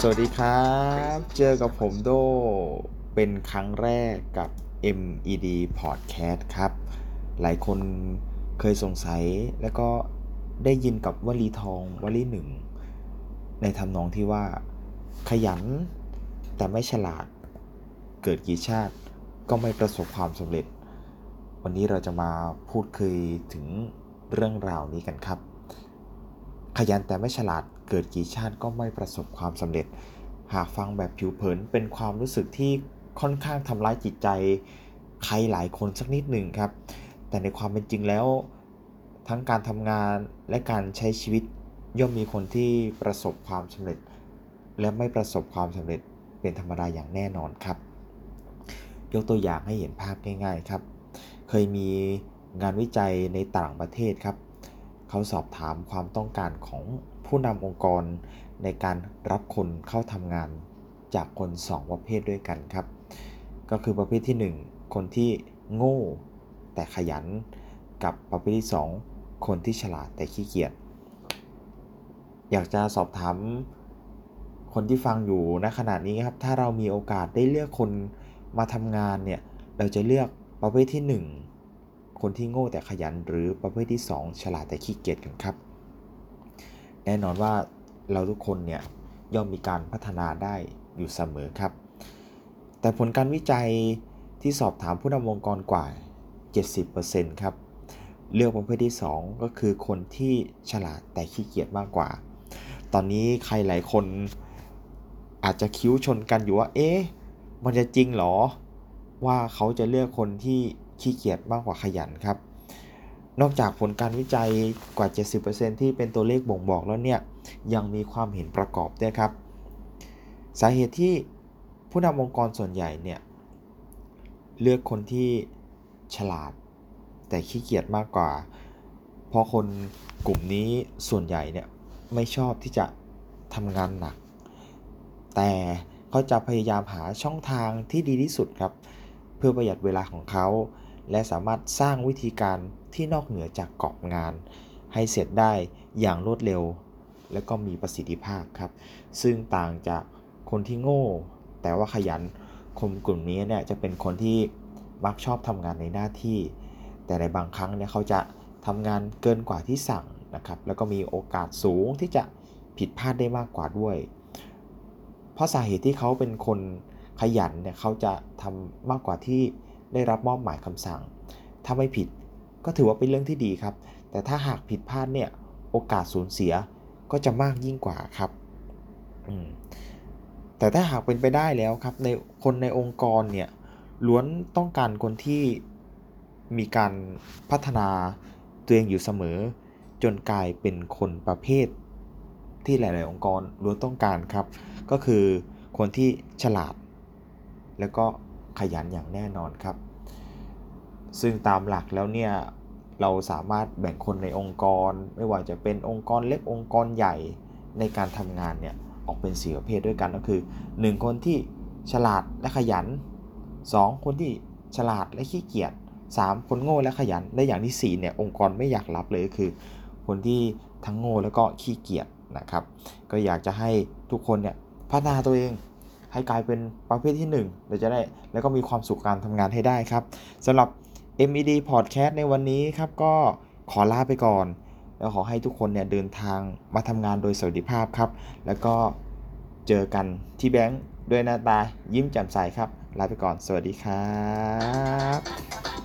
สวัสดีครับ เจอกับผมโดเป็นครั้งแรกกับ MED Podcast ครับ หลายคนเคยสงสัยแล้วก็ได้ยินกับวลีทองวลีหนึ่ง ในทำนองที่ว่า ขยัน แต่ไม่ฉลาด เกิดกี่ชาติก็ไม่ประสบความสำเร็จ วันนี้เราจะมาพูดคุยถึงเรื่องราวนี้กันครับ ขยันแต่ไม่ฉลาดเกิดกี่ชาติก็ไม่ประสบความสำเร็จ หากฟังแบบผิวเผินเป็นความรู้สึกที่ค่อนข้างทำร้ายจิตใจ ใครหลายคนสักนิดหนึ่งครับ แต่ในความเป็นจริงแล้ว ทั้งการทำงานและการใช้ชีวิตย่อมมีคนที่ประสบความสำเร็จ และไม่ประสบความสำเร็จเป็นธรรมดาอย่างแน่นอนครับ ยกตัวอย่างให้เห็นภาพง่าย ๆครับ เคยมีงานวิจัยในต่างประเทศครับ เขาสอบถามความต้องการของผู้นำองค์กร ในการรับคนเข้าทำงานจากคน 2 ประเภทด้วยกันครับ ก็คือประเภทที่ 1 คนที่โง่แต่ขยันกับประเภทที่ 2 คนที่ฉลาดแต่ขี้เกียจอยากจะสอบถามคนที่ฟังอยู่ณขณะนี้ครับ ถ้าเรามีโอกาสได้เลือกคนมาทำงานเนี่ย เราจะเลือกประเภทที่ 1 คนที่โง่แต่ขยันหรือประเภทที่ 2 ฉลาดแต่ขี้เกียจกันครับ แน่นอนว่าเราทุกคนเนี่ยย่อมมีการพัฒนาได้อยู่เสมอครับ แต่ผลการวิจัยที่สอบถามผู้นำองค์กรกว่า 70%ครับ เลือกประเภทที่ 2 ก็คือคนที่ฉลาดแต่ขี้เกียจมากกว่า ตอนนี้ใครหลายคนอาจจะคิ้วชนกันอยู่ว่า เอ๊ะ มันจะจริงหรอ ว่าเขาจะเลือกคนที่ ขี้เกียจมากกว่าขยันครับ นอกจากผลการวิจัยกว่า 70%ที่เป็นตัวเลขบ่งบอกแล้วเนี่ย ยังมีความเห็นประกอบด้วยครับ สาเหตุที่ผู้นำองค์กรส่วนใหญ่เนี่ย เลือกคนที่ฉลาด แต่ขี้เกียจมากกว่า เพราะคนกลุ่มนี้ส่วนใหญ่เนี่ยไม่ชอบที่จะทำงานหนัก แต่เขาจะพยายามหาช่องทางที่ดีที่สุดครับ เพื่อประหยัดเวลาของเขา และสามารถสร้างวิธีการที่นอกเหนือจากกรอบงาน ให้เสร็จได้อย่างรวดเร็ว และก็มีประสิทธิภาพครับ ซึ่งต่างจากคนที่โง่ แต่ว่าขยันคนกลุ่มนี้เนี่ยจะเป็นคนที่มักชอบทำงานในหน้าที่ แต่ในบางครั้งเนี่ยเขาจะทำงานเกินกว่าที่สั่งนะครับ แล้วก็มีโอกาสสูงที่จะผิดพลาดได้มากกว่าด้วย เพราะสาเหตุที่เขาเป็นคนขยันเนี่ยเขาจะทำมากกว่าที่ ได้รับมอบหมายคำสั่ง ถ้าไม่ผิดก็ถือว่าเป็นเรื่องที่ดีครับ แต่ถ้าหากผิดพลาดเนี่ยโอกาสสูญเสียก็จะมากยิ่งกว่าครับแต่ถ้าหากเป็นไปได้แล้วครับในคนในองค์กรเนี่ยล้วนต้องการคนที่มีการพัฒนาตัวเองอยู่เสมอ จนกลายเป็นคนประเภท ที่หลาย ๆ องค์กรล้วนต้องการครับ ก็คือคนที่ฉลาด แล้วก็ ขยันอย่างแน่นอนครับ ซึ่งตามหลักแล้วเนี่ยเราสามารถแบ่งคนในองค์กร ไม่ว่าจะเป็นองค์กรเล็กองค์กรใหญ่ในการทำงานเนี่ยออกเป็นสี่ประเภทด้วยกันก็คือ 1 คนที่ฉลาดและขยัน 2 คนที่ฉลาดและขี้เกียจ 3 คนโง่และขยันและอย่างที่4เนี่ยองค์กรไม่อยากรับเลยก็คือ คนที่ทั้งโง่แล้วก็ขี้เกียจนะครับ ก็อยากจะให้ทุกคนเนี่ยพัฒนาตัวเอง ให้กลายเป็นประเภทที่1เราจะได้แล้วก็มีความสุขการทำงานให้ได้ครับสำหรับ MED Podcast ในวันนี้ครับก็ขอลาไปก่อน แล้วขอให้ทุกคนเนี่ยเดินทางมาทำงานโดยสวัสดิภาพครับ แล้วก็เจอกันที่แบงค์ด้วยหน้าตายิ้มแจ่มใสครับ ลาไปก่อน สวัสดีครับ